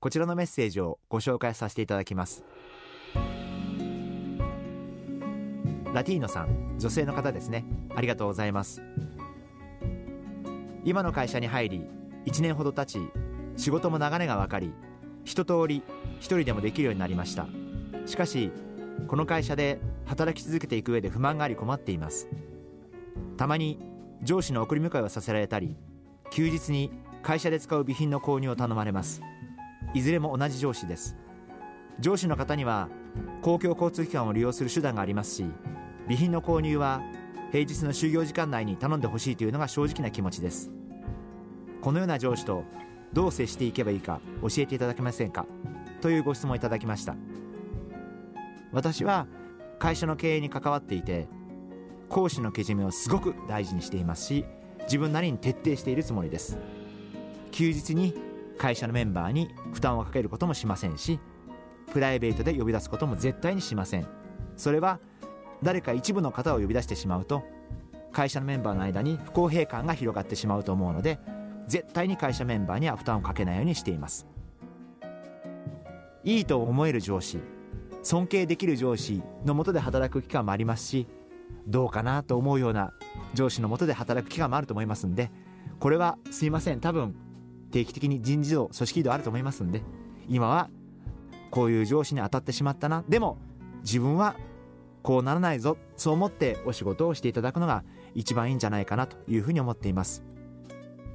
こちらのメッセージをご紹介させていただきます。ラティーノさん女性の方ですね。ありがとうございます。今の会社に入り1年ほど経ち仕事も流れが分かり一通り一人でもできるようになりました。しかしこの会社で働き続けていく上で不満があり困っています。たまに上司の送り迎えをさせられたり休日に会社で使う備品の購入を頼まれます。いずれも同じ上司です。上司の方には公共交通機関を利用する手段がありますし備品の購入は平日の就業時間内に頼んでほしいというのが正直な気持ちです。このような上司とどう接していけばいいか教えていただけませんか？というご質問いただきました。私は会社の経営に関わっていて講師のけじめをすごく大事にしていますし自分なりに徹底しているつもりです。休日に会社のメンバーに負担をかけることもしませんしプライベートで呼び出すことも絶対にしません。それは誰か一部の方を呼び出してしまうと会社のメンバーの間に不公平感が広がってしまうと思うので絶対に会社メンバーには負担をかけないようにしています。いいと思える上司尊敬できる上司のもとで働く期間もありますしどうかなと思うような上司のもとで働く期間もあると思いますんでこれはすいません。多分定期的に人事度組織移動あると思いますんで今はこういう上司に当たってしまったな。でも自分はこうならないぞ。そう思ってお仕事をしていただくのが一番いいんじゃないかなというふうに思っています。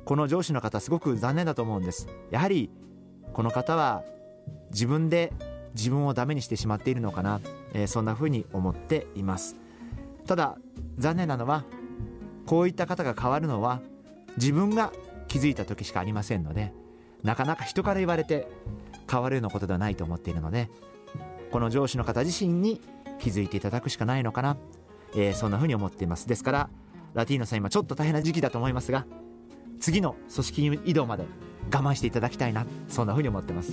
この上司の方すごく残念だと思うんです。やはりこの方は自分で自分をダメにしてしまっているのかな、えー、そんなふうに思っています。ただ残念なのはこういった方が変わるのは自分が気づいた時しかありませんのでなかなか人から言われて変わるようなことではないと思っているのでこの上司の方自身に気づいていただくしかないのかな、えー、そんなふうに思っています。ですからラティーノさん今ちょっと大変な時期だと思いますが次の組織移動まで我慢していただきたいなそんなふうに思ってます。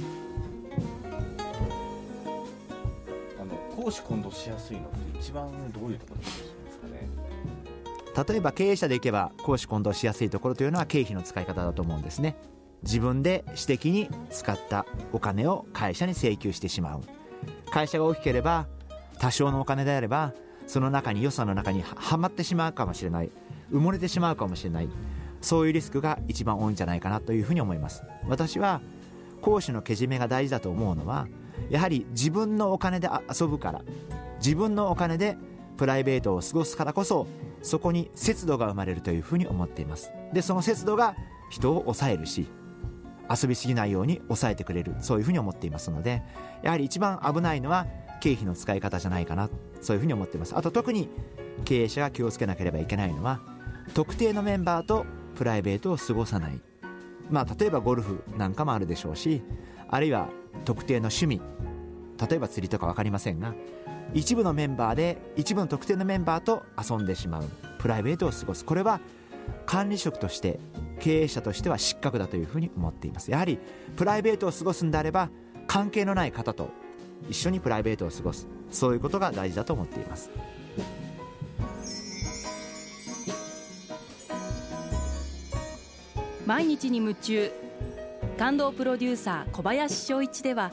あの公私混同しやすいのって一番どういうところですかね。例えば経営者でいけば公私混同しやすいところというのは経費の使い方だと思うんですね。自分で私的に使ったお金を会社に請求してしまう。会社が大きければ多少のお金であればその中に予算の中にはまってしまうかもしれない。埋もれてしまうかもしれない。そういうリスクが一番多いんじゃないかなというふうに思います。私は講師のけじめが大事だと思うのはやはり自分のお金で遊ぶから自分のお金でプライベートを過ごすからこそそこに節度が生まれるというふうに思っています。でその節度が人を抑えるし遊びすぎないように抑えてくれるそういうふうに思っていますのでやはり一番危ないのは経費の使い方じゃないかなそういうふうに思っています。あと特に経営者が気をつけなければいけないのは特定のメンバーとプライベートを過ごさない。まあ例えばゴルフなんかもあるでしょうしあるいは特定の趣味例えば釣りとか分かりませんが一部のメンバーで一部の特定のメンバーと遊んでしまうプライベートを過ごす。これは管理職として経営者としては失格だというふうに思っています。やはりプライベートを過ごすんであれば関係のない方と一緒にプライベートを過ごす。そういうことが大事だと思っています。毎日に夢中。感動プロデューサー小林翔一では